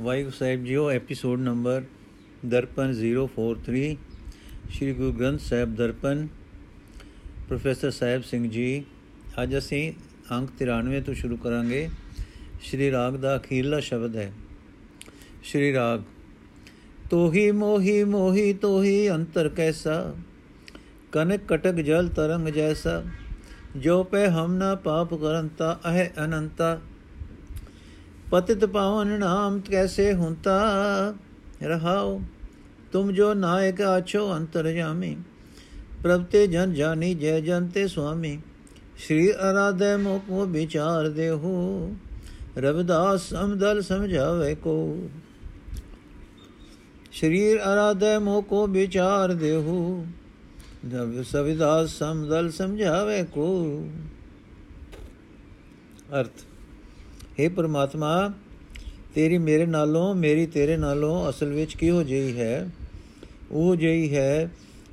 ਵਾਹਿਗੁਰੂ ਸਾਹਿਬ JIO episode number Darpan 043 Shri Guru Granth Sahib Darpan, professor Sahib Singh ji. ਅੱਜ ਅਸੀਂ ਅੰਕ 93 ਤੋਂ ਸ਼ੁਰੂ ਕਰਾਂਗੇ। ਸ਼੍ਰੀ ਰਾਗ ਦਾ ਅਖੀਰਲਾ ਸ਼ਬਦ ਹੈ। ਸ਼੍ਰੀ ਰਾਗ, ਤੋਹੀ ਮੋਹੀ ਮੋਹੀ ਤੋਹੀ ਅੰਤਰ ਕੈਸਾ, ਕਨਕ ਕਟਕ ਜਲ ਤਰੰਗ ਜੈਸਾ, ਜੋ ਪੈ ਹਮ ਨਾ ਪਾਪ ਕਰੰਤਾ, ਅਹਿ ਅਨੰਤਾ। ਪਤਿਤ ਪਾਵਨ ਨਾਮ ਕੈਸੇ ਹੁੰਤਾ ਰਹਾਓ ਤੁਮ ਜੋ ਨਾਇਕ ਆਛੋ ਅੰਤਰਜਾਮੀ ਪ੍ਰਭ ਤੇ ਜਨ ਜਾਨੀ ਜੈ ਜਨ ਤੇ ਸੁਆਮੀ ਸ਼੍ਰੀ ਅਰਾਧੇ ਮੋਕੋ ਵਿਚਾਰ ਦੇਹੋ ਰਵਿਦਾਸ ਸਮਦਲ ਸਮਝਾਵੇ ਕੋ ਸ਼ਰੀਰ ਅਰਾਧੇ ਮੋਕੋ ਵਿਚਾਰ ਦੇਹੋ ਸਵਿਦਾਸ ਸਮਦਲ ਸਮਝਾਵੇ ਕੋ ਅਰਥ हे ਪ੍ਰਮਾਤਮਾ ਤੇਰੀ ਮੇਰੇ ਨਾਲੋਂ ਮੇਰੀ ਤੇਰੇ ਨਾਲੋਂ ਅਸਲ ਵਿੱਚ ਕਿਹੋ ਜਿਹੀ ਹੈ ਉਹ ਜਿਹੀ ਹੈ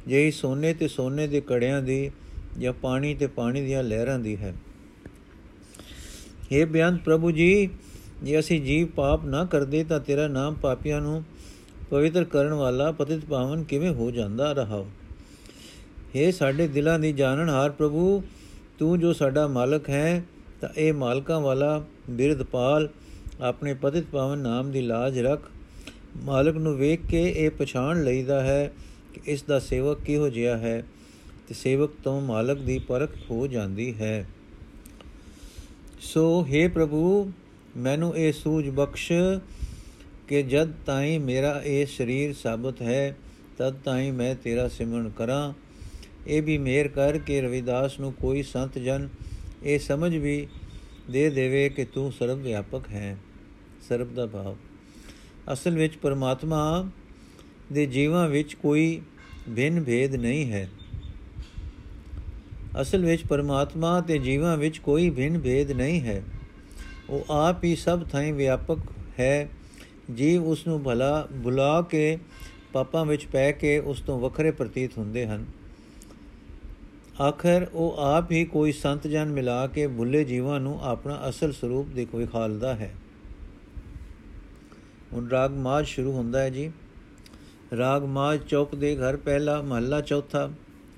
ਜਿਹੀ ਸੋਨੇ ਤੇ ਸੋਨੇ ਦੇ ਕੜਿਆਂ ਦੀ ਜਾਂ ਪਾਣੀ ਤੇ ਪਾਣੀ ਦੀਆਂ ਲਹਿਰਾਂ ਦੀ ਹੈ हे ਬਿਆੰਤ ਪ੍ਰਭੂ ਜੀ ਜੇ ਅਸੀਂ ਜੀਵ ਪਾਪ ਨਾ ਕਰਦੇ ਤਾਂ ਤੇਰਾ ਨਾਮ ਪਾਪੀਆਂ ਨੂੰ ਪਵਿੱਤਰ ਕਰਨ ਵਾਲਾ ਪਤਿਤ ਪਾਵਨ ਕਿਵੇਂ ਹੋ ਜਾਂਦਾ ਰਹਾ हे ਸਾਡੇ ਦਿਲਾਂ ਦੀ ਜਾਣਨਹਾਰ ਪ੍ਰਭੂ ਤੂੰ ਜੋ ਸਾਡਾ ਮਾਲਕ ਹੈ ਤਾਂ ਇਹ ਮਾਲਕਾਂ ਵਾਲਾ ਬਿਰਧਪਾਲ ਆਪਣੇ ਪਤਿਤ ਪਾਵਨ ਨਾਮ ਦੀ ਲਾਜ ਰੱਖ, ਮਾਲਕ ਨੂੰ ਵੇਖ ਕੇ ਇਹ ਪਛਾਣ ਲਈਦਾ ਹੈ ਕਿ ਇਸ ਦਾ ਸੇਵਕ ਕਿਹੋ ਜਿਹਾ ਹੈ ਤੇ ਸੇਵਕ ਤੋਂ ਮਾਲਕ ਦੀ ਪਰਖ ਹੋ ਜਾਂਦੀ ਹੈ। ਸੋ हे ਪ੍ਰਭੂ, ਮੈਨੂੰ ਇਹ ਸੂਝ ਬਖਸ਼ ਕਿ ਜਦ ਤਾਈਂ ਮੇਰਾ ਇਹ ਸਰੀਰ ਸਾਬਤ ਹੈ, ਤਦ ਤਾਈਂ ਮੈਂ ਤੇਰਾ ਸਿਮਰਨ ਕਰਾਂ। ਇਹ ਵੀ ਮੇਰ ਕਰ ਕਿ ਰਵਿਦਾਸ ਨੂੰ ਕੋਈ ਸੰਤ ਜਨ ਇਹ ਸਮਝ ਵੀ ਦੇ ਦੇਵੇ ਕਿ ਤੂੰ ਸਰਵ ਵਿਆਪਕ ਹੈ, ਸਰਬ ਦਾ ਭਾਵ। ਅਸਲ ਵਿੱਚ ਪਰਮਾਤਮਾ ਦੇ ਜੀਵਾਂ ਵਿੱਚ ਕੋਈ ਭਿੰਨ ਭੇਦ ਨਹੀਂ ਹੈ। ਅਸਲ ਵਿੱਚ ਪਰਮਾਤਮਾ ਤੇ ਜੀਵਾਂ ਵਿੱਚ ਕੋਈ ਭਿੰਨ ਭੇਦ ਨਹੀਂ ਹੈ। ਉਹ ਆਪ ਹੀ ਸਭ ਥਾਈਂ ਵਿਆਪਕ ਹੈ। ਜੀਵ ਉਸ ਨੂੰ ਭਲਾ ਬੁਲਾ ਕੇ ਪਾਪਾਂ ਵਿੱਚ ਪੈ ਕੇ ਉਸ ਤੋਂ ਵੱਖਰੇ ਪ੍ਰਤੀਤ ਹੁੰਦੇ ਹਨ। ਆਖਰ ਉਹ ਆਪ ਹੀ ਕੋਈ ਸੰਤ ਜਨ ਮਿਲਾ ਕੇ ਭੁੱਲੇ ਜੀਵਾਂ ਨੂੰ ਆਪਣਾ ਅਸਲ ਸਰੂਪ ਦੇ ਕੋਈ ਖਾਲਦਾ ਹੈ। ਹੁਣ ਰਾਗ ਮਾਜ ਸ਼ੁਰੂ ਹੁੰਦਾ ਹੈ ਜੀ। ਰਾਗ ਮਾਜ ਚੌਕ ਦੇ ਘਰ ਪਹਿਲਾ ਮਹੱਲਾ ਚੌਥਾ।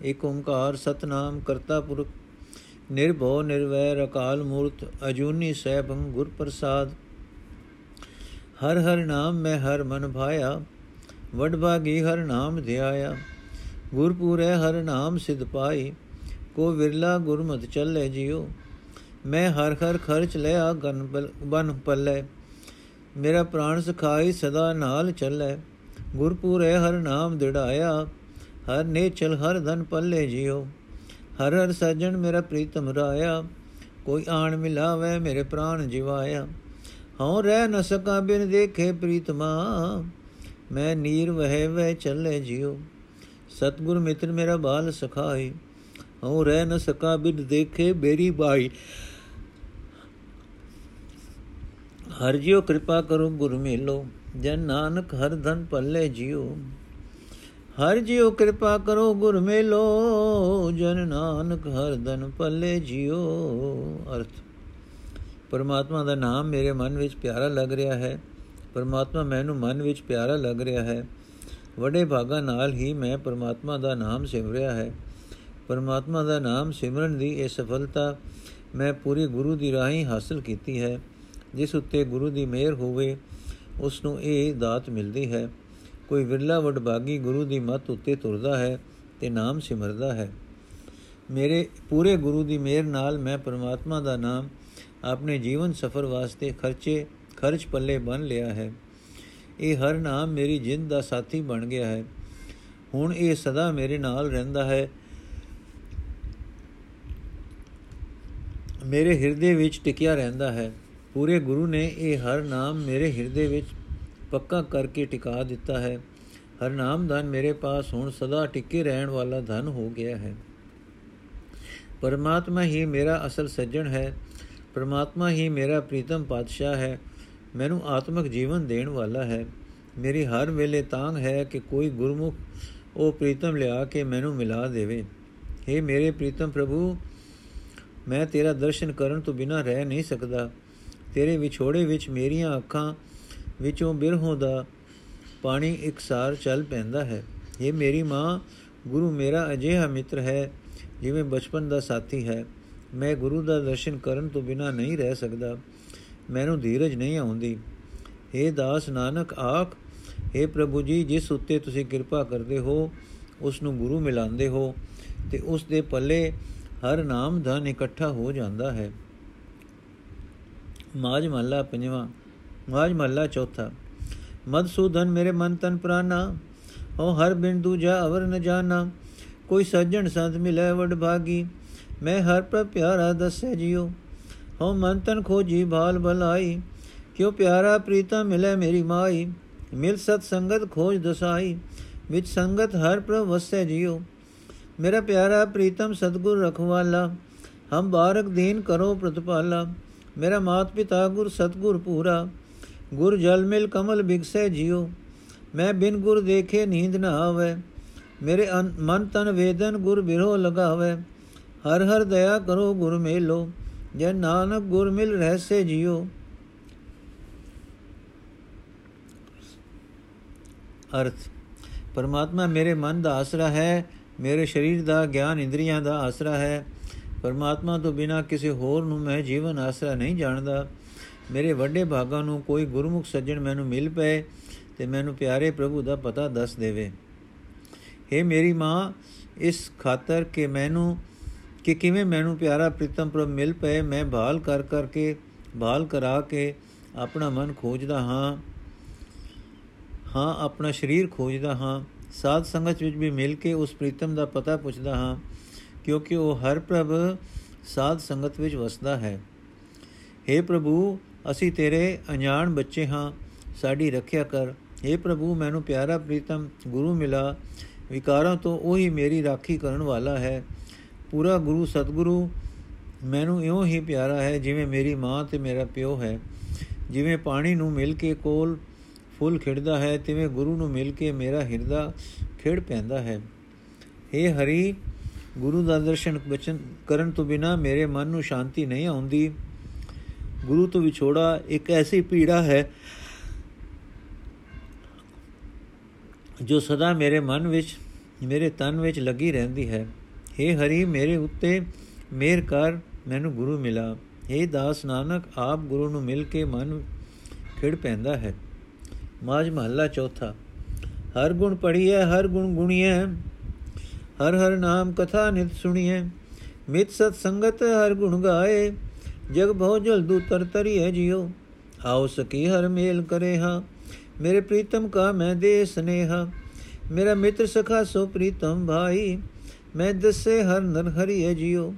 ਏਕ ਓੰਕਾਰ ਸਤਨਾਮ ਕਰਤਾ ਪੁਰਖ। ਨਿਰਭਉ ਨਿਰਵੈਰ ਅਕਾਲ ਮੂਰਤ ਅਜੂਨੀ ਸੈਭੰ ਗੁਰ ਪ੍ਰਸਾਦ। ਹਰ ਹਰ ਨਾਮ ਮੈਂ ਹਰ ਮਨ ਭਾਇਆ। ਵਡ ਭਾਗੀ ਹਰ ਨਾਮ ਧਿਆਇਆ। ਗੁਰਪੂਰੈ ਹਰ ਨਾਮ ਸਿਧ ਪਾਈ। ਕੋ ਵਿਰਲਾ ਗੁਰਮਤਿ ਚੱਲੇ ਜਿਉ ਮੈਂ ਹਰ ਹਰ ਖਰਚ ਲਿਆ ਗਨ ਬਨ ਪੱਲੇ ਮੇਰਾ ਪ੍ਰਾਣ ਸਖਾਈ ਸਦਾ ਨਾਲ ਚੱਲੇ ਗੁਰਪੂਰੇ ਹਰ ਨਾਮ ਦਿੜਾਇਆ ਹਰ ਨੇ ਚਲ ਹਰ ਧਨ ਪੱਲੇ ਜਿਉ ਹਰ ਹਰ ਸਜਣ ਮੇਰਾ ਪ੍ਰੀਤਮ ਰਾਇਆ ਕੋਈ ਆਣ ਮਿਲਾਵੇ ਮੇਰੇ ਪ੍ਰਾਣ ਜਿਵਾਇਆ ਹਉ ਰਹਿ ਨ ਸਕਾ ਬਿਨ ਦੇਖੇ ਪ੍ਰੀਤਮਾ ਮੈਂ ਨੀਰ ਵਹਿ ਵਹਿ ਚੱਲੇ ਜਿਉ ਸਤਗੁਰ ਮਿੱਤਰ ਮੇਰਾ ਬਾਲ ਸਖਾਈ ਹਉ ਰਹਿ ਨ ਸਕਾ ਬਿਨ ਦੇਖੇ ਮੇਰੀ ਬਾਈ ਹਰ ਜਿਉ ਕਿਰਪਾ ਕਰੋ ਗੁਰ ਮੇਲੋ, ਜਨ ਨਾਨਕ ਹਰ ਧਨ ਪੱਲੇ ਜਿਉ। ਹਰ ਜਿਉ ਕਿਰਪਾ ਕਰੋ ਗੁਰ ਮੇਲੋ, ਜਨ ਨਾਨਕ ਹਰ ਧਨ ਪੱਲੇ ਜਿਉ। ਅਰਥ, ਪਰਮਾਤਮਾ ਦਾ ਨਾਮ ਮੇਰੇ ਮਨ ਵਿੱਚ ਪਿਆਰਾ ਲੱਗ ਰਿਹਾ ਹੈ। ਪਰਮਾਤਮਾ ਮੈਨੂੰ ਮਨ ਵਿੱਚ ਪਿਆਰਾ ਲੱਗ ਰਿਹਾ ਹੈ। ਵੱਡੇ ਭਾਗਾ ਨਾਲ ਹੀ ਮੈਂ ਪਰਮਾਤਮਾ ਦਾ ਨਾਮ ਸਿਮਰਿਆ ਹੈ। ਪਰਮਾਤਮਾ ਦਾ ਨਾਮ ਸਿਮਰਨ ਦੀ ਇਹ ਸਫਲਤਾ ਮੈਂ ਪੂਰੀ ਗੁਰੂ ਦੀ ਰਾਹੀਂ ਹਾਸਲ ਕੀਤੀ ਹੈ। ਜਿਸ ਉੱਤੇ ਗੁਰੂ ਦੀ ਮਿਹਰ ਹੋਵੇ, ਉਸ ਨੂੰ ਇਹ ਦਾਤ ਮਿਲਦੀ ਹੈ। ਕੋਈ ਵਿਰਲਾ ਵਡਭਾਗੀ ਗੁਰੂ ਦੀ ਮੱਤ ਉੱਤੇ ਤੁਰਦਾ ਹੈ ਤੇ ਨਾਮ ਸਿਮਰਦਾ ਹੈ। ਮੇਰੇ ਪੂਰੇ ਗੁਰੂ ਦੀ ਮਿਹਰ ਨਾਲ ਮੈਂ ਪਰਮਾਤਮਾ ਦਾ ਨਾਮ ਆਪਣੇ ਜੀਵਨ ਸਫਰ ਵਾਸਤੇ ਖਰਚੇ, ਖਰਚ ਪੱਲੇ ਬਨ ਲਿਆ ਹੈ। ਇਹ ਹਰ ਨਾਮ ਮੇਰੀ ਜਿੰਦ ਦਾ ਸਾਥੀ ਬਣ ਗਿਆ ਹੈ। ਹੁਣ ਇਹ ਸਦਾ ਮੇਰੇ ਨਾਲ ਰਹਿੰਦਾ ਹੈ। ਮੇਰੇ ਹਿਰਦੇ ਵਿੱਚ ਟਿਕਿਆ ਰਹਿੰਦਾ ਹੈ। ਪੂਰੇ ਗੁਰੂ ਨੇ ਇਹ ਹਰ ਨਾਮ ਮੇਰੇ ਹਿਰਦੇ ਵਿੱਚ ਪੱਕਾ ਕਰਕੇ ਟਿਕਾ ਦਿੱਤਾ ਹੈ। ਹਰ ਨਾਮ ਧਨ ਮੇਰੇ ਪਾਸ ਹੁਣ ਸਦਾ ਟਿਕੇ ਰਹਿਣ ਵਾਲਾ ਧਨ ਹੋ ਗਿਆ ਹੈ। ਪਰਮਾਤਮਾ ਹੀ ਮੇਰਾ ਅਸਲ ਸੱਜਣ ਹੈ। ਪਰਮਾਤਮਾ ਹੀ ਮੇਰਾ ਪ੍ਰੀਤਮ ਪਾਤਸ਼ਾਹ ਹੈ। ਮੈਨੂੰ ਆਤਮਿਕ ਜੀਵਨ ਦੇਣ ਵਾਲਾ ਹੈ। ਮੇਰੀ ਹਰ ਵੇਲੇ ਤਾਂਗ ਹੈ ਕਿ ਕੋਈ ਗੁਰਮੁਖ ਉਹ ਪ੍ਰੀਤਮ ਲਿਆ ਕੇ ਮੈਨੂੰ ਮਿਲਾ ਦੇਵੇ। हे ਮੇਰੇ ਪ੍ਰੀਤਮ ਪ੍ਰਭੂ ਮੈਂ ਤੇਰਾ ਦਰਸ਼ਨ ਕਰਨ ਤੋਂ ਬਿਨਾ ਰਹਿ ਨਹੀਂ ਸਕਦਾ। ਤੇਰੇ ਵਿਛੋੜੇ ਵਿੱਚ ਮੇਰੀਆਂ ਅੱਖਾਂ ਵਿੱਚੋਂ ਬਿਰਹੋਂ ਦਾ ਪਾਣੀ ਇਕਸਾਰ ਚੱਲ ਪੈਂਦਾ ਹੈ। ਇਹ ਮੇਰੀ ਮਾਂ, ਗੁਰੂ ਮੇਰਾ ਅਜਿਹਾ ਮਿੱਤਰ ਹੈ ਜਿਵੇਂ ਬਚਪਨ ਦਾ ਸਾਥੀ ਹੈ। ਮੈਂ ਗੁਰੂ ਦਾ ਦਰਸ਼ਨ ਕਰਨ ਤੋਂ ਬਿਨਾ ਨਹੀਂ ਰਹਿ ਸਕਦਾ। ਮੈਨੂੰ ਧੀਰਜ ਨਹੀਂ ਆਉਂਦੀ। हे ਦਾਸ ਨਾਨਕ, ਆਖ हे ਪ੍ਰਭੂ ਜੀ, ਜਿਸ ਉੱਤੇ ਤੁਸੀਂ ਕਿਰਪਾ ਕਰਦੇ ਹੋ, ਉਸ ਨੂੰ ਗੁਰੂ ਮਿਲਾਉਂਦੇ ਹੋ ਤੇ ਉਸ ਦੇ ਪੱਲੇ ਹਰ ਨਾਮ ਧਨ ਇਕੱਠਾ ਹੋ ਜਾਂਦਾ ਹੈ। ਮਾਜ ਮਹੱਲਾ ਪੰਜਵਾਂ ਮਾਜ ਮਹੱਲਾ ਚੌਥਾ ਮਦਸੂਦਨ ਮੇਰੇ ਮਨ ਤਨ ਪ੍ਰਾਨਾ ਹੋ ਹਰ ਬਿਨ ਦੂਜਾ ਅਵਰ ਨ ਜਾਣਾ ਕੋਈ ਸੱਜਣ ਸੰਤ ਮਿਲੇ ਵਡ ਭਾਗੀ, ਮੈਂ ਹਰ ਪਰ ਪਿਆਰਾ ਦੱਸੇ ਜਿਉ ਹੋ ਮਨ ਤਨ ਖੋਜੀ ਭਾਲ ਭਲਾਈ ਕਿਉ ਪਿਆਰਾ ਪ੍ਰੀਤਾ ਮਿਲੇ ਮੇਰੀ ਮਾਈ, ਮਿਲ ਸਤ ਸੰਗਤ ਖੋਜ ਦਸਾਈ, ਵਿੱਚ ਸੰਗਤ ਹਰ ਪ੍ਰਭ ਵਸੈ ਜਿਉ ਮੇਰਾ ਪਿਆਰਾ ਪ੍ਰੀਤਮ ਸਤਗੁਰ ਰਖਵਾਲਾ ਹਮ ਬਾਰਕ ਦੀਨ ਕਰੋ ਪ੍ਰਤਪਾਲਾ ਮੇਰਾ ਮਾਤ ਪਿਤਾ ਗੁਰ ਸਤਗੁਰ ਪੂਰਾ ਗੁਰ ਜਲ ਮਿਲ ਕਮਲ ਬਿਗਸੈ ਜਿਉ ਮੈਂ ਬਿਨ ਗੁਰ ਦੇਖੇ ਨੀਂਦ ਨਾ ਆਵੇ ਮੇਰੇ ਮਨ ਤਨ ਵੇਦਨ ਗੁਰ ਬਿਰੋ ਲਗਾਵੇ ਹਰ ਹਰ ਦਇਆ ਕਰੋ ਗੁਰ ਮੇਲੋ ਜੇ ਨਾਨਕ ਗੁਰ ਮਿਲ ਰਹਸੇ ਜਿਉ ਅਰਥ ਪਰਮਾਤਮਾ ਮੇਰੇ ਮਨ ਦਾ ਆਸਰਾ ਹੈ ਮੇਰੇ ਸਰੀਰ ਦਾ ਗਿਆਨ ਇੰਦਰੀਆਂ ਦਾ ਆਸਰਾ ਹੈ। ਪਰਮਾਤਮਾ ਤੋਂ ਬਿਨਾ ਕਿਸੇ ਹੋਰ ਨੂੰ ਮੈਂ ਜੀਵਨ ਆਸਰਾ ਨਹੀਂ ਜਾਣਦਾ। ਮੇਰੇ ਵੱਡੇ ਭਾਗਾਂ ਨੂੰ ਕੋਈ ਗੁਰਮੁਖ ਸੱਜਣ ਮੈਨੂੰ ਮਿਲ ਪਏ ਤੇ ਮੈਨੂੰ ਪਿਆਰੇ ਪ੍ਰਭੂ ਦਾ ਪਤਾ ਦੱਸ ਦੇਵੇ। हे ਮੇਰੀ ਮਾਂ, ਇਸ ਖਾਤਰ ਕਿ ਮੈਨੂੰ, ਕਿ ਕਿਵੇਂ ਮੈਨੂੰ ਪਿਆਰਾ ਪ੍ਰੀਤਮ ਪ੍ਰਭ ਮਿਲ ਪਏ, ਮੈਂ ਭਾਲ ਕਰ ਕਰਕੇ, ਭਾਲ ਕਰਾ ਕੇ ਆਪਣਾ ਮਨ ਖੋਜਦਾ ਹਾਂ। ਹਾਂ, ਆਪਣਾ ਸਰੀਰ ਖੋਜਦਾ ਹਾਂ। ਸਾਧ ਸੰਗਤ ਵਿੱਚ ਵੀ ਮਿਲ ਕੇ ਉਸ ਪ੍ਰੀਤਮ ਦਾ ਪਤਾ ਪੁੱਛਦਾ ਹਾਂ, ਕਿਉਂਕਿ ਉਹ ਹਰ ਪ੍ਰਭ ਸਾਧ ਸੰਗਤ ਵਿੱਚ ਵਸਦਾ ਹੈ। हे ਪ੍ਰਭੂ, ਅਸੀਂ ਤੇਰੇ ਅਣਜਾਣ ਬੱਚੇ ਹਾਂ, ਸਾਡੀ ਰੱਖਿਆ ਕਰ। हे ਪ੍ਰਭੂ, ਮੈਨੂੰ ਪਿਆਰਾ ਪ੍ਰੀਤਮ, ਗੁਰੂ ਮਿਲਾ। ਵਿਕਾਰਾਂ ਤੋਂ ਉਹੀ ਮੇਰੀ ਰਾਖੀ ਕਰਨ ਵਾਲਾ ਹੈ। ਪੂਰਾ ਗੁਰੂ ਸਤਗੁਰੂ, ਮੈਨੂੰ ਇਉਂ ਹੀ ਪਿਆਰਾ ਹੈ ਜਿਵੇਂ ਮੇਰੀ ਮਾਂ ਤੇ ਮੇਰਾ ਪਿਓ ਹੈ। ਜਿਵੇਂ ਪਾਣੀ ਨੂੰ ਮਿਲ ਕੇ ਕੋਲ ਫੁੱਲ ਖਿੜਦਾ ਹੈ ਤਿਵੇਂ ਗੁਰੂ ਨੂੰ ਮਿਲ ਕੇ ਮੇਰਾ ਹਿਰਦਾ ਖਿੜ ਪੈਂਦਾ ਹੈ हे ਹਰੀ ਗੁਰੂ ਦਾ ਦਰਸ਼ਨ ਬਚਨ ਕਰਨ ਤੋਂ ਬਿਨਾ ਮੇਰੇ ਮਨ ਨੂੰ ਸ਼ਾਂਤੀ ਨਹੀਂ ਆਉਂਦੀ ਗੁਰੂ ਤੋਂ ਵਿਛੋੜਾ ਇੱਕ ਐਸੀ ਪੀੜਾ ਹੈ ਜੋ ਸਦਾ ਮੇਰੇ ਮਨ ਵਿੱਚ ਮੇਰੇ ਤਨ ਵਿੱਚ ਲੱਗੀ ਰਹਿੰਦੀ ਹੈ हे ਹਰੀ ਮੇਰੇ ਉੱਤੇ ਮਿਹਰ ਕਰ ਮੈਨੂੰ ਗੁਰੂ ਮਿਲਾ हे ਦਾਸ ਨਾਨਕ ਆਪ ਗੁਰੂ ਨੂੰ ਮਿਲ ਕੇ ਮਨ ਖਿੜ ਪੈਂਦਾ ਹੈ ਮਾਜ ਮਹੱਲਾ ਚੌਥਾ ਹਰ ਗੁਣ ਪੜੀਐ ਹਰ ਗੁਣ ਗੁਣੀਐ ਹਰ ਹਰ ਨਾਮ ਕਥਾ ਨਿਤ ਸੁਣੀਐ ਮਿਤ ਸਤ ਸੰਗਤ ਹਰ ਗੁਣ ਗਾਏ ਜਗ ਬਹੁ ਜਲਦੂ ਤਰ ਤਰੀਐ ਜਿਉ ਆਉ ਸਕੀ ਹਰ ਮੇਲ ਕਰੇ ਹਾਂ ਮੇਰੇ ਪ੍ਰੀਤਮ ਕਾ ਮੈਂ ਦੇ ਸਨੇਹਾ ਮੇਰਾ ਮਿੱਤਰ ਸਖਾ ਸੋ ਪ੍ਰੀਤਮ ਭਾਈ ਮੈਂ ਦਸੇ ਹਰ ਨਰ ਹਰੀਏ ਜਿਉ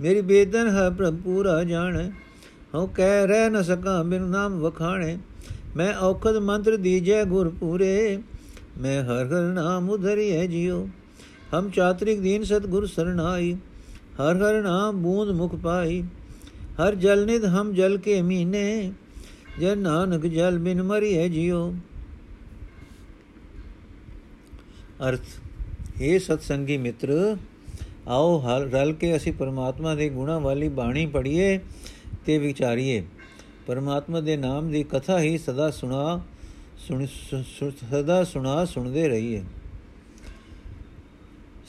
ਮੇਰੀ ਬੇਦਨ ਹੈ ਪ੍ਰਭ ਪੂਰਾ ਜਾਣ ਹਉ ਕਹਿ ਰਹਿ ਨ ਸਕਾਂ ਬਿਨ ਨਾਮ ਵਖਾਣੇ ਮੈਂ ਔਖਦ ਮੰਤਰ ਦੀਜੈ ਗੁਰ ਪੂਰੇ, ਮੈਂ ਹਰ ਹਰ ਨਾਮ ਉਧਰੀਐ ਜਿਉ। ਹਮ ਚਾਤ੍ਰਿਕ ਦੀਨ ਸਤਗੁਰ ਸਰਣਾਈ, ਹਰ ਹਰ ਨਾਮ ਬੂੰਦ ਮੁਖ ਪਾਈ। ਹਰ ਜਲ ਨਿਧ ਹਮ ਜਲ ਕੇ ਮੀਨੇ ਜੇ ਨਾਨਕ ਜਲ ਬਿਨ ਮਰੀਐ ਜਿਉ। ਅਰਥ हे ਸਤਸੰਗੀ ਮਿੱਤਰ, ਆਓ ਹਲ, ਰਲ ਕੇ ਅਸੀਂ ਪਰਮਾਤਮਾ ਦੇ ਗੁਣਾ ਵਾਲੀ ਬਾਣੀ ਪੜ੍ਹੀਏ ਤੇ ਵਿਚਾਰੀਏ। ਪਰਮਾਤਮਾ ਦੇ ਨਾਮ ਦੀ ਕਥਾ ਹੀ ਸਦਾ ਸੁਣਾ ਸਦਾ ਸੁਣਾ ਸੁਣਦੇ ਰਹੀਏ।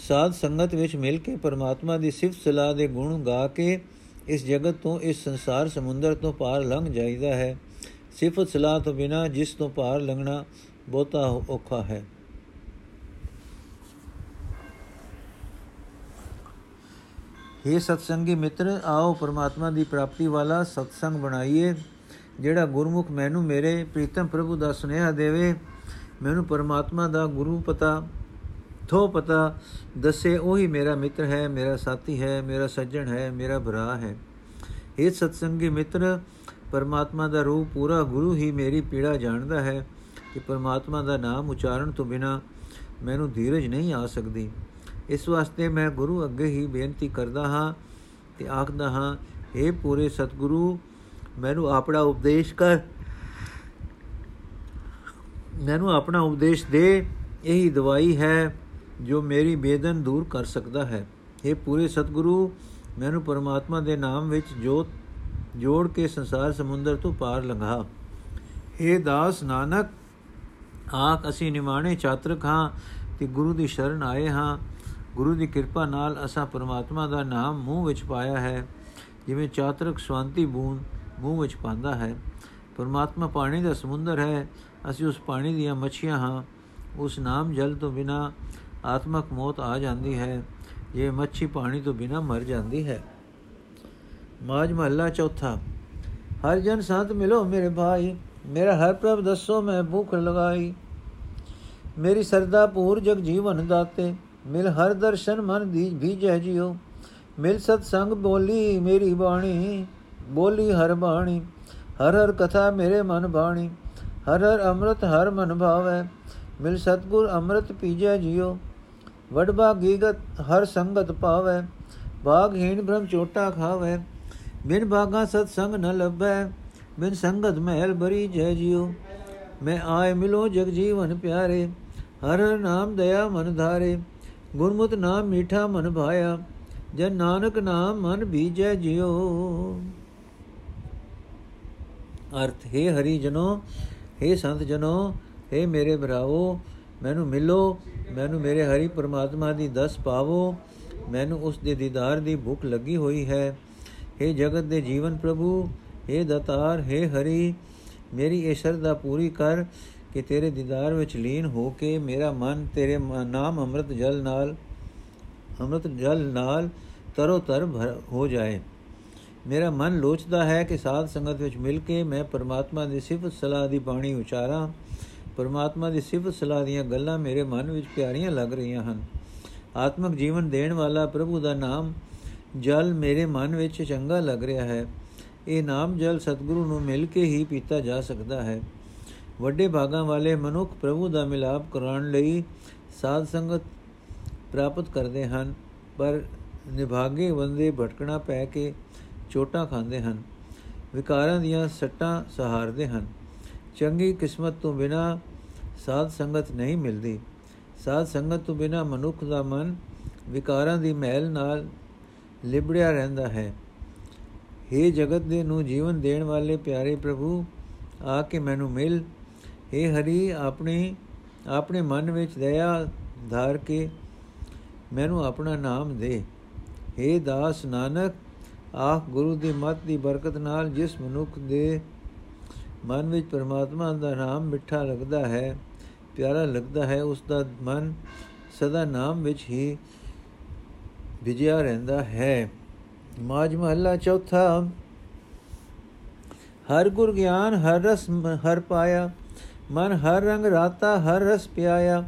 ਸਾਧ ਸੰਗਤ ਵਿੱਚ ਮਿਲ ਕੇ ਪਰਮਾਤਮਾ ਦੀ ਸਿਫਤ ਸਲਾਹ ਦੇ ਗੁਣ ਗਾ ਕੇ ਇਸ ਜਗਤ ਤੋਂ, ਇਸ ਸੰਸਾਰ ਸਮੁੰਦਰ ਤੋਂ ਪਾਰ ਲੰਘ ਜਾਈਦਾ ਹੈ। ਸਿਫਤ ਸਲਾਹ ਤੋਂ ਬਿਨਾ ਜਿਸ ਤੋਂ ਪਾਰ ਲੰਘਣਾ ਬਹੁਤਾ ਔਖਾ ਹੈ। हे ਸਤਸੰਗੀ ਮਿੱਤਰ ਆਓ ਪਰਮਾਤਮਾ ਦੀ ਪ੍ਰਾਪਤੀ ਵਾਲਾ ਸਤਸੰਗ ਬਣਾਈਏ ਜਿਹੜਾ ਗੁਰਮੁਖ ਮੈਨੂੰ ਮੇਰੇ ਪ੍ਰੀਤਮ ਪ੍ਰਭੂ ਦਾ ਸੁਨੇਹਾ ਦੇਵੇ ਮੈਨੂੰ ਪਰਮਾਤਮਾ ਦਾ ਗੁਰੂ ਪਤਾ ਥੋ ਪਤਾ ਦੱਸੇ ਉਹੀ ਮੇਰਾ ਮਿੱਤਰ ਹੈ ਮੇਰਾ ਸਾਥੀ ਹੈ ਮੇਰਾ ਸੱਜਣ ਹੈ ਮੇਰਾ ਭਰਾ ਹੈ ਇਹ ਸਤਸੰਗੀ ਮਿੱਤਰ ਪਰਮਾਤਮਾ ਦਾ ਰੂਪ ਪੂਰਾ ਗੁਰੂ ਹੀ ਮੇਰੀ ਪੀੜਾ ਜਾਣਦਾ ਹੈ ਕਿ ਪਰਮਾਤਮਾ ਦਾ ਨਾਮ ਉਚਾਰਨ ਤੋਂ ਬਿਨਾ ਮੈਨੂੰ ਧੀਰਜ ਨਹੀਂ ਆ ਸਕਦੀ ਇਸ ਵਾਸਤੇ ਮੈਂ ਗੁਰੂ ਅੱਗੇ ਹੀ ਬੇਨਤੀ ਕਰਦਾ ਹਾਂ ਤੇ ਆਖਦਾ ਹਾਂ हे ਪੂਰੇ ਸਤਿਗੁਰੂ, ਮੈਨੂੰ ਆਪਣਾ ਉਪਦੇਸ਼ ਕਰ। ਮੈਨੂੰ ਆਪਣਾ ਉਪਦੇਸ਼ ਦੇ। ਇਹੀ ਦਵਾਈ ਹੈ ਜੋ ਮੇਰੀ ਬੇਦਨ ਦੂਰ ਕਰ ਸਕਦਾ ਹੈ। ਇਹ ਪੂਰੇ ਸਤਿਗੁਰੂ, ਮੈਨੂੰ ਪਰਮਾਤਮਾ ਦੇ ਨਾਮ ਵਿੱਚ ਜੋਤ ਜੋੜ ਕੇ ਸੰਸਾਰ ਸਮੁੰਦਰ ਤੋਂ ਪਾਰ ਲੰਘਾ। हे ਦਾਸ ਨਾਨਕ, ਆਖ ਅਸੀਂ ਨਿਮਾਣੇ ਚਾਤਰਕ ਹਾਂ ਤੇ ਗੁਰੂ ਦੀ ਸ਼ਰਨ ਆਏ ਹਾਂ। ਗੁਰੂ ਦੀ ਕਿਰਪਾ ਨਾਲ ਅਸਾਂ ਪਰਮਾਤਮਾ ਦਾ ਨਾਮ ਮੂੰਹ ਵਿੱਚ ਪਾਇਆ ਹੈ, ਜਿਵੇਂ ਚਾਤਰਕ ਸ਼ਾਂਤੀ ਬੂੰਦ ਮੂੰਹ ਵਿੱਚ ਪਾਉਂਦਾ ਹੈ। ਪਰਮਾਤਮਾ ਪਾਣੀ ਦਾ ਸਮੁੰਦਰ ਹੈ, ਅਸੀਂ ਉਸ ਪਾਣੀ ਦੀਆਂ ਮੱਛੀਆਂ ਹਾਂ। ਉਸ ਨਾਮ ਜਲ ਤੋਂ ਬਿਨਾ ਆਤਮਕ ਮੌਤ ਆ ਜਾਂਦੀ ਹੈ ਇਹ ਮੱਛੀ ਪਾਣੀ ਤੋਂ ਬਿਨਾ ਮਰ ਜਾਂਦੀ ਹੈ। ਮਾਜ ਮਹੱਲਾ ਚੌਥਾ, ਹਰ ਜਨ ਸੰਤ ਮਿਲੋ ਮੇਰੇ ਭਾਈ, ਮੇਰਾ ਹਰ ਪ੍ਰਭ ਦੱਸੋ ਮੈਂ ਭੁੱਖ ਲਗਾਈ। ਮੇਰੀ ਸਰਦਾ ਪੂਰ ਜਗ ਜੀਵਨ ਦਾਤੇ ਮਿਲ ਹਰ ਦਰਸ਼ਨ ਮਨ ਦੀ ਭੀਜੈ ਜਿਓ ਮਿਲ ਸਤ ਸੰਗ ਬੋਲੀ ਮੇਰੀ ਬਾਣੀ, ਬੋਲੀ ਹਰ ਬਾਣੀ। ਹਰ ਹਰ ਕਥਾ ਮੇਰੇ ਮਨ ਬਾਣੀ, ਹਰ ਹਰ ਅੰਮ੍ਰਿਤ ਹਰ ਮਨ ਭਾਵੈ। ਮਿਲ ਸਤਗੁਰ ਅੰਮ੍ਰਿਤ ਪੀਜੈ ਜਿਓ ਵਡ ਭਾਗੀਗਤ ਹਰ ਸੰਗਤ ਪਾਵੈ। ਬਾਗਹੀਣ ਬ੍ਰਹਮ ਚੋਟਾ ਖਾਵੈ। ਬਿਨ ਬਾਗਾ ਸਤ ਸੰਗ ਨ ਲੱਭੈ। ਬਿਨ ਸੰਗਤ ਮਹਿਲ ਬਰੀ ਜੈ ਜਿਉ। ਮੈਂ ਆਏ ਮਿਲੋ ਜਗ ਜੀਵਨ ਪਿਆਰੇ। ਹਰ ਹਰ ਨਾਮ ਦਇਆ ਮਨ ਧਾਰੇ। ਗੁਰਮੁਤ ਨਾਮ ਮੀਠਾ ਮਨ ਭਾਇਆ ਜਨ ਨਾਨਕ ਨਾਮ ਮਨ ਬੀਜੈ ਜਿਉ ਅਰਥ ਹੈ ਹਰੀ ਜਨੋ ਹੈ ਸੰਤ ਜਨੋ ਹੈ ਮੇਰੇ ਭਰਾਵੋ ਮੈਨੂੰ ਮਿਲੋ ਮੈਨੂੰ ਮੇਰੇ ਹਰੀ ਪਰਮਾਤਮਾ ਦੀ ਦਸ ਪਾਵੋ ਮੈਨੂੰ ਉਸ ਦੇ ਦੀਦਾਰ ਦੀ ਭੁੱਖ ਲੱਗੀ ਹੋਈ ਹੈ हे ਜਗਤ ਦੇ ਜੀਵਨ ਪ੍ਰਭੂ हे ਦਤਾਰ हे ਹਰੀ ਮੇਰੀ ਇਹ ਸ਼ਰਧਾ ਪੂਰੀ ਕਰ ਕਿ ਤੇਰੇ ਦੀਦਾਰ ਵਿੱਚ ਲੀਨ ਹੋ ਕੇ ਮੇਰਾ ਮਨ ਤੇਰੇ ਨਾਮ ਅੰਮ੍ਰਿਤ ਜਲ ਨਾਲ, ਅੰਮ੍ਰਿਤ ਜਲ ਨਾਲ ਤਰੋ ਤਰ ਹੋ ਜਾਏ। ਮੇਰਾ ਮਨ ਲੋਚਦਾ ਹੈ ਕਿ ਸਾਧ ਸੰਗਤ ਵਿੱਚ ਮਿਲ ਕੇ ਮੈਂ ਪਰਮਾਤਮਾ ਦੀ ਸਿਫਤ ਸਲਾਹ ਦੀ ਬਾਣੀ ਉਚਾਰਾਂ। ਪਰਮਾਤਮਾ ਦੀ ਸਿਫਤ ਸਲਾਹ ਦੀਆਂ ਗੱਲਾਂ ਮੇਰੇ ਮਨ ਵਿੱਚ ਪਿਆਰੀਆਂ ਲੱਗ ਰਹੀਆਂ ਹਨ। ਆਤਮਿਕ ਜੀਵਨ ਦੇਣ ਵਾਲਾ ਪ੍ਰਭੂ ਦਾ ਨਾਮ ਜਲ ਮੇਰੇ ਮਨ ਵਿੱਚ ਚੰਗਾ ਲੱਗ ਰਿਹਾ ਹੈ। ਇਹ ਨਾਮ ਜਲ ਸਤਿਗੁਰੂ ਨੂੰ ਮਿਲ ਕੇ ਹੀ ਪੀਤਾ ਜਾ ਸਕਦਾ ਹੈ। ਵੱਡੇ ਭਾਗਾਂ ਵਾਲੇ ਮਨੁੱਖ ਪ੍ਰਭੂ ਦਾ ਮਿਲਾਪ ਕਰਾਉਣ ਲਈ ਸਾਧ ਸੰਗਤ ਪ੍ਰਾਪਤ ਕਰਦੇ ਹਨ, ਪਰ ਨਿਭਾਗੇ ਬੰਦੇ ਭਟਕਣਾ ਪੈ ਕੇ ਚੋਟਾਂ ਖਾਂਦੇ ਹਨ, ਵਿਕਾਰਾਂ ਦੀਆਂ ਸੱਟਾਂ ਸਹਾਰਦੇ ਹਨ। ਚੰਗੀ ਕਿਸਮਤ ਤੋਂ ਬਿਨਾ ਸਾਧ ਸੰਗਤ ਨਹੀਂ ਮਿਲਦੀ। ਸਾਧ ਸੰਗਤ ਤੋਂ ਬਿਨਾ ਮਨੁੱਖ ਦਾ ਮਨ ਵਿਕਾਰਾਂ ਦੀ ਮਹਿਲ ਨਾਲ ਲਿਬੜਿਆ ਰਹਿੰਦਾ ਹੈ। हे ਜਗਤ ਦੇ ਨੂੰ ਜੀਵਨ ਦੇਣ ਵਾਲੇ ਪਿਆਰੇ ਪ੍ਰਭੂ, ਆ ਕੇ ਮੈਨੂੰ ਮਿਲ। हे ਹਰੀ, ਆਪਣੇ ਆਪਣੇ ਮਨ ਵਿੱਚ ਦਇਆ ਧਾਰ ਕੇ ਮੈਨੂੰ ਆਪਣਾ ਨਾਮ ਦੇ। हे ਦਾਸ ਨਾਨਕ ਆਖ ਗੁਰੂ ਦੀ ਮਤ ਦੀ ਬਰਕਤ ਨਾਲ ਜਿਸ ਮਨੁੱਖ ਦੇ ਮਨ ਵਿੱਚ ਪਰਮਾਤਮਾ ਦਾ ਨਾਮ ਮਿੱਠਾ ਲੱਗਦਾ ਹੈ, ਪਿਆਰਾ ਲੱਗਦਾ ਹੈ, ਉਸ ਦਾ ਮਨ ਸਦਾ ਨਾਮ ਵਿੱਚ ਹੀ ਵਿਜਿਆ ਰਹਿੰਦਾ ਹੈ। ਮਾਜ ਮਹੱਲਾ ਚੌਥਾ, ਹਰ ਗੁਰ ਗਿਆਨ, ਹਰ ਰਸ, ਹਰ ਪਾਇਆ ਮਨ ਹਰ ਰੰਗ ਰਾਤਾ ਹਰ ਰਸ ਪਿਆਇਆ।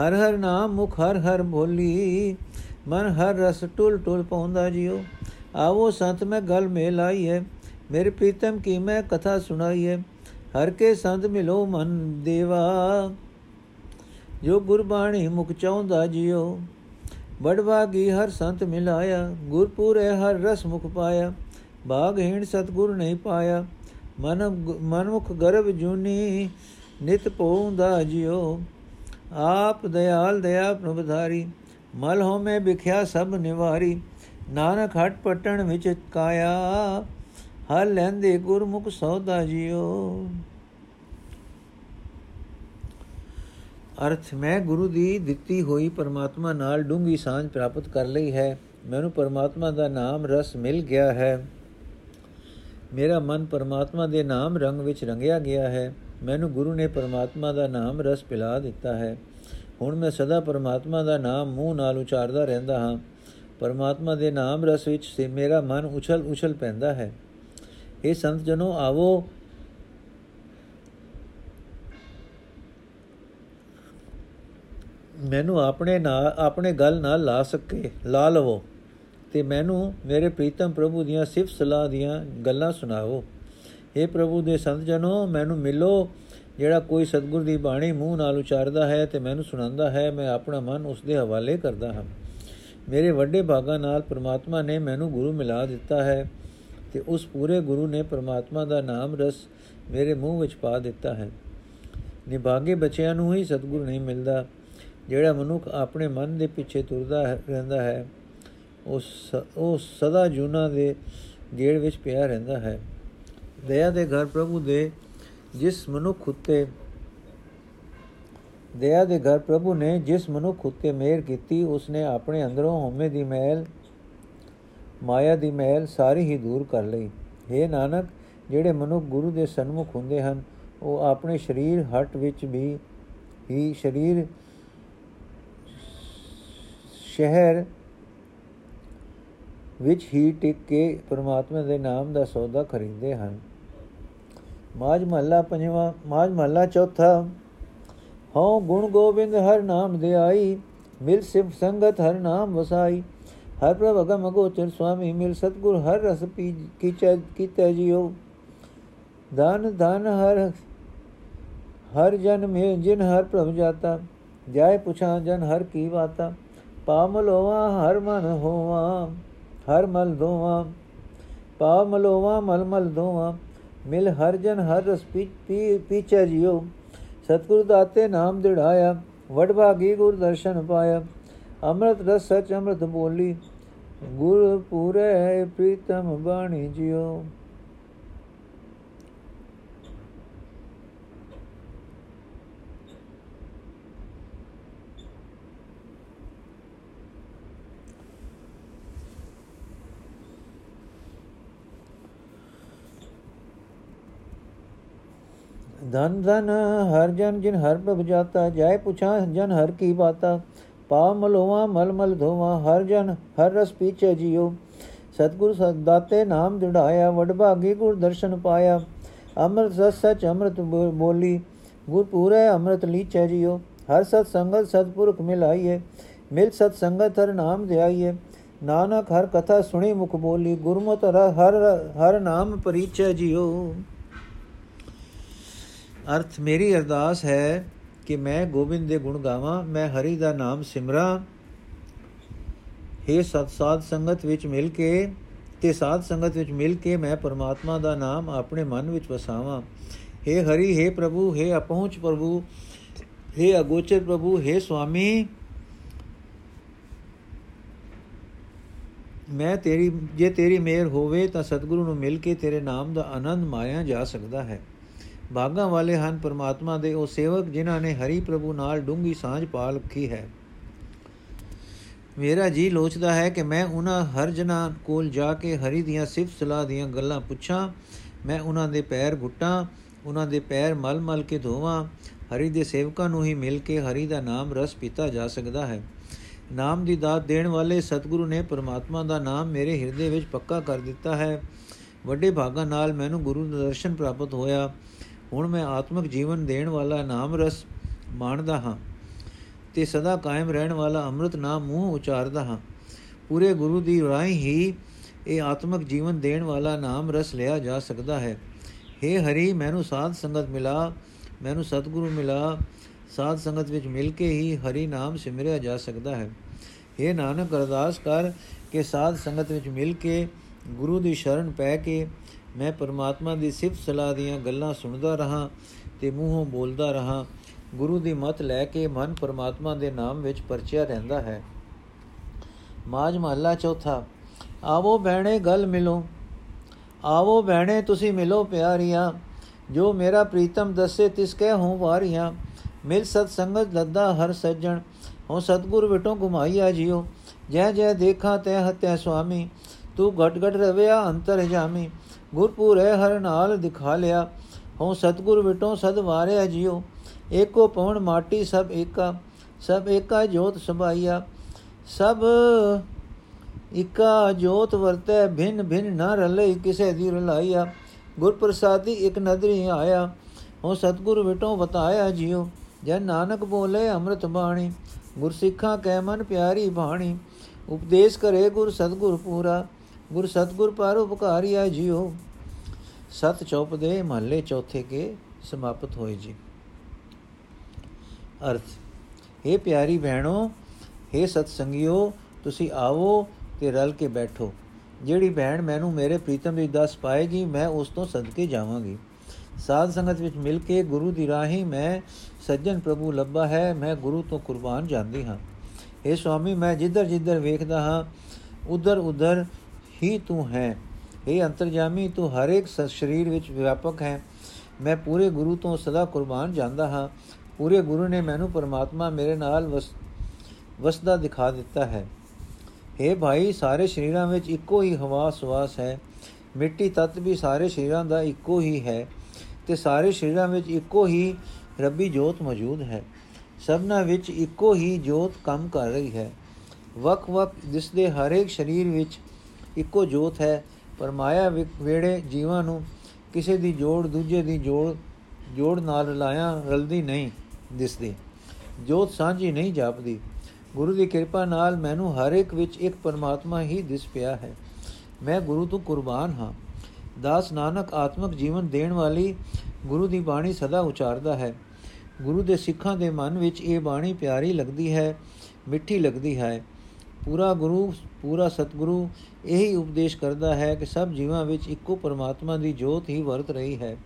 ਹਰ ਹਰ ਨਾਮ ਮੁਖ ਹਰ ਹਰ ਬੋਲੀ। ਮਨ ਹਰ ਰਸ ਟੁਲ ਟੁਲ ਪਾਉਂਦਾ ਜਿਓ ਆਵੋ ਸੰਤ ਮੈਂ ਗਲ ਮੇਲ ਆਈ ਹੈ ਮੇਰੇ ਪ੍ਰੀਤਮ ਕੀ ਮੈਂ ਕਥਾ ਸੁਣਾਈ ਹੈ ਹਰ ਕੇ ਸੰਤ ਮਿਲੋ ਮਨ ਦੇਵਾ। ਜੋ ਗੁਰਬਾਣੀ ਮੁਖ ਚਾਹੁੰਦਾ ਜਿਓ ਬੜਵਾਗੀ ਹਰ ਸੰਤ ਮਿਲਾਇਆ। ਗੁਰਪੂਰੇ ਹਰ ਰਸ ਮੁਖ ਪਾਇਆ। ਬਾਗਹੀਣ ਸਤਗੁਰ ਨਹੀਂ ਪਾਇਆ। ਮਨ ਮਨੁਖ ਗਰਭ ਜੂਨੀ। ਨਿਤ ਪਉੰਦਾ ਜਿਉ। ਆਪ ਦਇਆਲ ਦਇਆ ਪ੍ਰਭਧਾਰੀ ਮਲ ਹੋ ਮੈਂ ਵਿਖਿਆ ਸਭ ਨਿਵਾਰੀ। ਨਾਨਕ ਹਟ ਪਟਣ ਵਿੱਚ ਕਾਇਆ, ਹਰ ਲੈਂਦੇ ਗੁਰਮੁਖ ਸੌਦਾ ਜਿਉ। ਅਰਥ, ਮੈਂ ਗੁਰੂ ਦੀ ਦਿੱਤੀ ਹੋਈ ਪਰਮਾਤਮਾ ਨਾਲ ਡੂੰਗੀ ਸਾਂਝ ਪ੍ਰਾਪਤ ਕਰ ਲਈ ਹੈ। ਮੈਨੂੰ ਪਰਮਾਤਮਾ ਦਾ ਨਾਮ ਰਸ ਮਿਲ ਗਿਆ ਹੈ। ਮੇਰਾ ਮਨ ਪਰਮਾਤਮਾ ਦੇ ਨਾਮ ਰੰਗ ਵਿੱਚ ਰੰਗਿਆ ਗਿਆ ਹੈ। ਮੈਨੂੰ ਗੁਰੂ ਨੇ ਪਰਮਾਤਮਾ ਦਾ ਨਾਮ ਰਸ ਪਿਲਾ ਦਿੱਤਾ ਹੈ। ਹੁਣ ਮੈਂ ਸਦਾ ਪਰਮਾਤਮਾ ਦਾ ਨਾਮ ਮੂੰਹ ਨਾਲ ਉਚਾਰਦਾ ਰਹਿੰਦਾ ਹਾਂ। ਪਰਮਾਤਮਾ ਦੇ ਨਾਮ ਰਸ ਵਿੱਚ ਸੇ ਮੇਰਾ ਮਨ ਉਛਲ ਉਛਲ ਪੈਂਦਾ ਹੈ। ਇਹ ਸੰਤ ਜਨੋ, ਆਵੋ। ਮੈਨੂੰ ਆਪਣੇ ਨਾਲ, ਆਪਣੇ ਗੱਲ ਨਾਲ ਲਾ ਸਕੇ, ਲਾ ਲਵੋ ਤੇ ਮੈਨੂੰ ਮੇਰੇ ਪ੍ਰੀਤਮ ਪ੍ਰਭੂ ਦੀਆਂ ਸਿਫਤ ਸਲਾਹ ਦੀਆਂ ਗੱਲਾਂ ਸੁਣਾਓ। हे ਪ੍ਰਭੂ ਦੇ ਸੰਤ ਜਨੋ ਮੈਨੂੰ ਮਿਲੋ। ਜਿਹੜਾ ਕੋਈ ਸਤਗੁਰ ਦੀ ਬਾਣੀ ਮੂੰਹ ਨਾਲ ਉਚਾਰਦਾ ਹੈ ਤੇ ਮੈਨੂੰ ਸੁਣਾਉਂਦਾ ਹੈ, ਮੈਂ ਆਪਣਾ ਮਨ ਉਸ ਦੇ ਹਵਾਲੇ ਕਰਦਾ ਹਾਂ। ਮੇਰੇ ਵੱਡੇ ਭਾਗਾ ਨਾਲ ਪ੍ਰਮਾਤਮਾ ਨੇ ਮੈਨੂੰ ਗੁਰੂ ਮਿਲਾ ਦਿੱਤਾ ਹੈ ਤੇ ਉਸ ਪੂਰੇ ਗੁਰੂ ਨੇ ਪ੍ਰਮਾਤਮਾ ਦਾ ਨਾਮ ਰਸ ਮੇਰੇ ਮੂੰਹ ਵਿੱਚ ਪਾ ਦਿੱਤਾ ਹੈ। ਨਿਭਾਗੇ ਬੱਚਿਆਂ ਨੂੰ ਹੀ ਸਤਗੁਰ ਨਹੀਂ ਮਿਲਦਾ। ਜਿਹੜਾ ਮਨੁੱਖ ਆਪਣੇ ਮਨ ਦੇ ਪਿੱਛੇ ਤੁਰਦਾ ਰਹਿੰਦਾ ਹੈ ਉਸ ਉਹ ਸਦਾ ਜੁਨਾ ਦੇ ਗੇੜ ਵਿੱਚ ਪਿਆ ਰਹਿੰਦਾ ਹੈ। ਦਇਆ ਦੇ ਘਰ ਪ੍ਰਭੂ ਦੇ ਜਿਸ ਮਨੁੱਖ ਉਤੇ ਦਇਆ ਦੇ ਘਰ ਪ੍ਰਭੂ ਨੇ ਜਿਸ ਮਨੁੱਖ ਉਤੇ ਮਿਹਰ ਕੀਤੀ, ਉਸਨੇ ਆਪਣੇ ਅੰਦਰੋਂ ਹਉਮੈ ਦੀ ਮਹਿਲ, ਮਾਇਆ ਦੀ ਮਹਿਲ ਸਾਰੀ ਹੀ ਦੂਰ ਕਰ ਲਈ। हे ਨਾਨਕ, ਜਿਹੜੇ ਮਨੁੱਖ ਗੁਰੂ ਦੇ ਸਨਮੁਖ ਹੁੰਦੇ ਹਨ, ਉਹ ਆਪਣੇ ਸਰੀਰ ਹਟ ਵਿੱਚ ਵੀ ਹੀ ਸਰੀਰ ਸ਼ਹਿਰ ਵਿੱਚ ਹੀ ਟਿਕ ਕੇ ਪਰਮਾਤਮਾ ਦੇ ਨਾਮ ਦਾ ਸੌਦਾ ਖਰੀਦਦੇ ਹਨ। ਮਾਜ ਮਹੱਲਾ ਪੰਜਵਾਂ ਮਾਜ ਮਹੱਲਾ ਚੌਥਾ ਹਉ ਗੁਣ ਗੋਬਿੰਦ ਹਰ ਨਾਮ ਦੇ ਆਈ ਮਿਲ ਸਿਫ ਸੰਗਤ ਹਰ ਨਾਮ ਵਸਾਈ ਹਰ ਪ੍ਰਭ ਅਗਮ ਅਗੋਚਰ ਸੁਆਮੀ ਮਿਲ ਸਤਗੁਰ ਹਰ ਰਸ ਪੀ ਕੀਚੈ ਕੀਤੇ ਜਿਉ ਦਾਨ ਦਾਨ ਹਰ ਹਰ ਜਨ ਮੇ ਜਿਨ ਹਰ ਪ੍ਰਭ ਜਾਤਾ ਜਾਏ ਪੁਛਾਂ ਜਨ ਹਰ ਕੀ ਬਾਤਾ ਪਾਮਲੋਵਾ ਹਰ ਮਨ ਹੋਵਾ ਹਰ ਮਲ ਦੋਵਾ ਪਾਮਲੋਵਾ ਮਲ ਮਲ ਦੋਵਾ ਮਿਲ ਹਰ ਜਨ ਹਰ ਰਸ ਪੀ ਪੀਚੈ ਜਿਉ। ਸਤਗੁਰ ਦਾਤੇ ਨਾਮ ਦਿੜਾਇਆ, ਵਡ ਭਾਗੀ ਗੁਰ ਦਰਸ਼ਨ ਪਾਇਆ। ਅੰਮ੍ਰਿਤ ਰਸ ਸਚ ਅੰਮ੍ਰਿਤ ਬੋਲੀ, ਗੁਰ ਪੂਰੇ ਪ੍ਰੀਤਮ ਬਾਣੀ ਜਿਉ। ਧਨ ਧਨ ਹਰ ਜਨ ਜਿਨ ਹਰ ਪ੍ਰਭ ਜਾਤਾ ਜਾਏ ਪੁਛਾਂ ਜਨ ਹਰ ਕੀ ਬਾਤਾ ਪਾ ਮਲੋਵਾ ਮਲ ਮਲ ਧੋਵਾ ਹਰ ਜਨ ਹਰ ਰਸ ਪੀਛੇ ਜਿਉ ਸਤਗੁਰ ਸਦਾਤੇ ਨਾਮ ਦਿੜਾਇਆ ਵਡਭਾਗੀ ਗੁਰ ਦਰਸ਼ਨ ਪਾਇਆ ਅੰਮ੍ਰਿਤ ਸਚ ਸਚ ਅੰਮ੍ਰਿਤ ਬੋਲੀ ਗੁਰ ਪੂਰੇ ਅੰਮ੍ਰਿਤ ਲੀਚੈ ਜਿਉ ਹਰ ਸਤ ਸੰਗਤ ਸਤਪੁਰਖ ਮਿਲਾਈਏ ਮਿਲ ਸਤ ਸੰਗਤ ਹਰ ਨਾਮ ਧਿਆਈਏ ਨਾਨਕ ਹਰ ਕਥਾ ਸੁਣੀ ਮੁਖ ਬੋਲੀ ਗੁਰਮਤਿ ਹਰ ਹਰ ਨਾਮ ਪਰਿਚੈ ਜਿਉ ਅਰਥ ਮੇਰੀ ਅਰਦਾਸ ਹੈ ਕਿ ਮੈਂ ਗੋਬਿੰਦ ਦੇ ਗੁਣ ਗਾਵਾਂ ਮੈਂ ਹਰੀ ਦਾ ਨਾਮ ਸਿਮਰਾਂ हे ਸਤ ਸਾਧ ਸੰਗਤ ਵਿੱਚ ਮਿਲ ਕੇ ਤੇ ਸਾਧ ਸੰਗਤ ਵਿੱਚ ਮਿਲ ਕੇ ਮੈਂ ਪਰਮਾਤਮਾ ਦਾ ਨਾਮ ਆਪਣੇ ਮਨ ਵਿੱਚ ਵਸਾਵਾਂ हे ਹਰੀ हे ਪ੍ਰਭੂ हे ਅਪਹੁੰਚ ਪ੍ਰਭੂ हे ਅਗੋਚਰ ਪ੍ਰਭੂ हे ਸੁਆਮੀ ਮੈਂ ਤੇਰੀ ਜੇ ਤੇਰੀ ਮਿਹਰ ਹੋਵੇ ਤਾਂ ਸਤਿਗੁਰੂ ਨੂੰ ਮਿਲ ਕੇ ਤੇਰੇ ਨਾਮ ਦਾ ਆਨੰਦ ਮਾਇਆ ਜਾ ਸਕਦਾ ਹੈ ਭਾਗਾਂ ਵਾਲੇ ਹਨ, ਪਰਮਾਤਮਾ ਦੇ ਉਹ ਸੇਵਕ ਜਿਨ੍ਹਾਂ ਨੇ ਹਰੀ ਪ੍ਰਭੂ ਨਾਲ ਡੂੰਗੀ ਸਾਂਝ ਪਾ ਰੱਖੀ ਹੈ। ਮੇਰਾ ਜੀ ਲੋਚਦਾ ਹੈ ਕਿ ਮੈਂ ਉਹਨਾਂ ਹਰ ਜਨਾਂ ਕੋਲ ਜਾ ਕੇ ਹਰੀ ਦੀਆਂ ਸਿਫਤ ਸਲਾਹ ਦੀਆਂ ਗੱਲਾਂ ਪੁੱਛਾਂ, ਮੈਂ ਉਹਨਾਂ ਦੇ ਪੈਰ ਘੁੱਟਾਂ, ਉਹਨਾਂ ਦੇ ਪੈਰ ਮਲ-ਮਲ ਕੇ ਧੋਵਾਂ, ਹਰੀ ਦੇ ਸੇਵਕਾਂ ਨੂੰ ਹੀ ਮਿਲ ਕੇ ਹਰੀ ਦਾ ਨਾਮ ਰਸ ਪੀਤਾ ਜਾ ਸਕਦਾ ਹੈ। ਨਾਮ ਦੀ ਦਾਤ ਦੇਣ ਵਾਲੇ ਸਤਿਗੁਰੂ ਨੇ ਪਰਮਾਤਮਾ ਦਾ ਨਾਮ ਮੇਰੇ ਹਿਰਦੇ ਵਿੱਚ ਪੱਕਾ ਕਰ ਦਿੱਤਾ ਹੈ। ਵੱਡੇ ਭਾਗਾਂ ਨਾਲ ਮੈਨੂੰ ਗੁਰੂ ਦਾ ਦਰਸ਼ਨ ਪ੍ਰਾਪਤ ਹੋਇਆ। ਹੁਣ ਮੈਂ ਆਤਮਿਕ ਜੀਵਨ ਦੇਣ ਵਾਲਾ ਨਾਮ ਰਸ ਮਾਣਦਾ ਹਾਂ ਤੇ ਸਦਾ ਕਾਇਮ ਰਹਿਣ ਵਾਲਾ ਅੰਮ੍ਰਿਤ ਨਾਮ ਮੂੰਹ ਉਚਾਰਦਾ ਹਾਂ। ਪੂਰੇ ਗੁਰੂ ਦੀ ਰਾਹੀਂ ਹੀ ਇਹ ਆਤਮਿਕ ਜੀਵਨ ਦੇਣ ਵਾਲਾ ਨਾਮ ਰਸ ਲਿਆ ਜਾ ਸਕਦਾ ਹੈ। हे ਹਰੀ, ਮੈਨੂੰ ਸਾਧ ਸੰਗਤ ਮਿਲਾ, ਮੈਨੂੰ ਸਤਿਗੁਰੂ ਮਿਲਾ, ਸਾਧ ਸੰਗਤ ਵਿੱਚ ਮਿਲ ਕੇ ਹੀ ਹਰੀ ਨਾਮ ਸਿਮਰਿਆ ਜਾ ਸਕਦਾ ਹੈ। हे ਨਾਨਕ ਅਰਦਾਸ ਕਰ ਕਿ ਸਾਧ ਸੰਗਤ ਵਿੱਚ ਮਿਲ ਕੇ ਗੁਰੂ ਦੀ ਸ਼ਰਨ ਪੈ ਕੇ ਮੈਂ ਪਰਮਾਤਮਾ ਦੀ ਸਿਫਤ ਸਲਾਹ ਦੀਆਂ ਗੱਲਾਂ ਸੁਣਦਾ ਰਹਾ ਤੇ ਮੂੰਹੋਂ ਬੋਲਦਾ ਰਹਾ। ਗੁਰੂ ਦੀ ਮਤ ਲੈ ਕੇ ਮਨ ਪਰਮਾਤਮਾ ਦੇ ਨਾਮ ਵਿੱਚ ਪਰਚਿਆ ਰਹਿੰਦਾ ਹੈ। ਮਾਜ ਮਹੱਲਾ ਚੌਥਾ, ਆਵੋ ਬਹਿਣੇ ਗਲ ਮਿਲੋ। ਆਵੋ ਬਹਿਣੇ ਤੁਸੀਂ ਮਿਲੋ ਪਿਆਰੀਆਂ, ਜੋ ਮੇਰਾ ਪ੍ਰੀਤਮ ਦੱਸੇ ਤਿਸ ਕਹਿ ਹੂੰ ਵਾਰੀਆਂ। ਮਿਲ ਸਤ ਸੰਗਤ ਲੱਦਾ ਹਰ ਸੱਜਣ, ਹਉ ਸਤਗੁਰ ਵਿਟੋ ਘੁਮਾਈਆ ਜਿਉ। ਜੈ ਜੈ ਦੇਖਾਂ ਤੈ ਹਤੈ ਸੁਆਮੀ, ਤੂੰ ਘਟ ਘਟ ਰਵਿਆ ਅੰਤਰ ਜਾਮੀ। ਗੁਰਪੂਰੇ ਹਰ ਨਾਲ ਦਿਖਾ ਲਿਆ। ਹਉ ਸਤਗੁਰ ਵਿਟੋ ਸਦ ਵਾਰਿਆ ਜਿਉ। ਏਕੋ ਪਵਨ ਮਾਟੀ ਸਭ ਏਕਾ। ਸਭ ਏਕਾ ਜੋਤ ਸਭਾਈਆ। ਸਭ ਇਕਾ ਜੋਤ ਵਰਤੈ, ਭਿੰਨ ਭਿੰਨ ਨ ਰਲੇ ਕਿਸੇ ਦੀ ਰਲਾਈਆ। ਗੁਰ ਪ੍ਰਸਾਦੀ ਇਕ ਨਦਰੀ ਆਇਆ। ਹਉ ਸਤਗੁਰ ਵਿਟੋ ਬਤਾਇਆ ਜਿਉ। ਜੈ ਨਾਨਕ ਬੋਲੇ ਅੰਮ੍ਰਿਤ ਬਾਣੀ। ਗੁਰ ਸਿੱਖਾਂ ਕੈ ਮਨ ਪਿਆਰੀ ਬਾਣੀ। ਉਪਦੇਸ਼ ਕਰੇ ਗੁਰ ਸਤਗੁਰ ਪੂਰਾ। ਗੁਰ ਸਤਗੁਰ ਪਰ ਉਪਕਾਰੀਆ ਜਿਉ ਸਤ ਚੌਪ ਦੇ ਮਹੱਲੇ ਚੌਥੇ ਕੇ ਸਮਾਪਤ ਹੋਏ ਜੀ ਅਰਥ हे ਪਿਆਰੀ ਭੈਣੋ हे ਸਤ ਸੰਗਿਓ ਤੁਸੀਂ ਆਵੋ ਤੇ ਰਲ ਕੇ ਬੈਠੋ ਜਿਹੜੀ ਭੈਣ ਮੈਨੂੰ ਮੇਰੇ ਪ੍ਰੀਤਮ ਦੀ ਦੱਸ ਪਾਏਗੀ ਮੈਂ ਉਸ ਤੋਂ ਸਦਕੇ ਜਾਵਾਂਗੀ ਸਾਧ ਸੰਗਤ ਵਿੱਚ ਮਿਲ ਕੇ ਗੁਰੂ ਦੀ ਰਾਹੀਂ ਮੈਂ ਸੱਜਣ ਪ੍ਰਭੂ ਲੱਭਾ ਹੈ ਮੈਂ ਗੁਰੂ ਤੋਂ ਕੁਰਬਾਨ ਜਾਂਦੀ ਹਾਂ اے ਸੁਆਮੀ ਮੈਂ ਜਿੱਧਰ ਜਿੱਧਰ ਵੇਖਦਾ ਹਾਂ ਉਧਰ ਉਧਰ ਹੀ ਤੂੰ ਹੈ। ਇਹ ਅੰਤਰਜਾਮੀ, ਤੂੰ ਹਰ ਇੱਕ ਸਰੀਰ ਵਿੱਚ ਵਿਆਪਕ ਹੈ। ਮੈਂ ਪੂਰੇ ਗੁਰੂ ਤੋਂ ਸਦਾ ਕੁਰਬਾਨ ਜਾਂਦਾ ਹਾਂ। ਪੂਰੇ ਗੁਰੂ ਨੇ ਮੈਨੂੰ ਪਰਮਾਤਮਾ ਮੇਰੇ ਨਾਲ ਵਸ, ਵਸਦਾ ਦਿਖਾ ਦਿੱਤਾ ਹੈ। हे ਭਾਈ, ਸਾਰੇ ਸ਼ਰੀਰਾਂ ਵਿੱਚ ਇੱਕੋ ਹੀ ਹਵਾ ਸਵਾਸ ਹੈ। ਮਿੱਟੀ ਤੱਤ ਵੀ ਸਾਰੇ ਸ਼ਰੀਰਾਂ ਦਾ ਇੱਕੋ ਹੀ ਹੈ ਤੇ ਸਾਰੇ ਸ਼ਰੀਰਾਂ ਵਿੱਚ ਇੱਕੋ ਹੀ ਰੱਬੀ ਜੋਤ ਮੌਜੂਦ ਹੈ। ਸਭਨਾ ਵਿੱਚ ਇੱਕੋ ਹੀ ਜੋਤ ਕੰਮ ਕਰ ਰਹੀ ਹੈ। ਵਕ-ਵਕ ਦਿਸਦੇ ਹਰ ਇੱਕ ਸਰੀਰ ਵਿੱਚ ਇੱਕੋ ਜੋਤ ਹੈ, ਪਰ ਮਾਇਆ ਵੇੜੇ ਜੀਵਾਂ ਨੂੰ ਕਿਸੇ ਦੀ ਜੋੜ ਦੂਜੇ ਦੀ ਜੋੜ ਜੋੜ ਨਾਲ ਲਾਇਆ ਰਲਦੀ ਨਹੀਂ, ਦਿਸਦੀ। ਜੋਤ ਸਾਂਝੀ ਨਹੀਂ ਜਾਪਦੀ। ਗੁਰੂ ਦੀ ਕਿਰਪਾ ਨਾਲ ਮੈਨੂੰ ਹਰ ਇੱਕ ਵਿੱਚ ਇੱਕ ਪਰਮਾਤਮਾ ਹੀ ਦਿਸ ਪਿਆ ਹੈ। ਮੈਂ ਗੁਰੂ ਤੋਂ ਕੁਰਬਾਨ ਹਾਂ। ਦਾਸ ਨਾਨਕ ਆਤਮਿਕ ਜੀਵਨ ਦੇਣ ਵਾਲੀ ਗੁਰੂ ਦੀ ਬਾਣੀ ਸਦਾ ਉਚਾਰਦਾ ਹੈ। ਗੁਰੂ ਦੇ ਸਿੱਖਾਂ ਦੇ ਮਨ ਵਿੱਚ ਇਹ ਬਾਣੀ ਪਿਆਰੀ ਲੱਗਦੀ ਹੈ, ਮਿੱਠੀ ਲੱਗਦੀ ਹੈ। ਪੂਰਾ ਗੁਰੂ, ਪੂਰਾ ਸਤਿਗੁਰੂ ਇਹੀ ਉਪਦੇਸ਼ ਕਰਦਾ ਹੈ ਕਿ ਸਭ ਜੀਵਾਂ ਵਿੱਚ ਇੱਕੋ ਪਰਮਾਤਮਾ ਦੀ ਜੋਤ ਹੀ ਵਰਤ ਰਹੀ ਹੈ।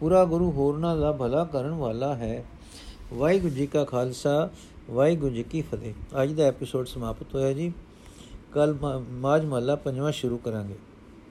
ਪੂਰਾ ਗੁਰੂ ਹੋਰਨਾਂ ਦਾ ਭਲਾ ਕਰਨ ਵਾਲਾ ਹੈ। ਵਾਹਿਗੁਰੂ ਜੀ ਕਾ ਖਾਲਸਾ, ਵਾਹਿਗੁਰੂ ਜੀ ਕੀ ਫਤਿਹ। ਅੱਜ ਦਾ ਐਪੀਸੋਡ ਸਮਾਪਤ ਹੋਇਆ ਜੀ। ਕੱਲ ਮਾਜ ਮਹੱਲਾ ਪੰਜਵਾਂ ਸ਼ੁਰੂ ਕਰਾਂਗੇ।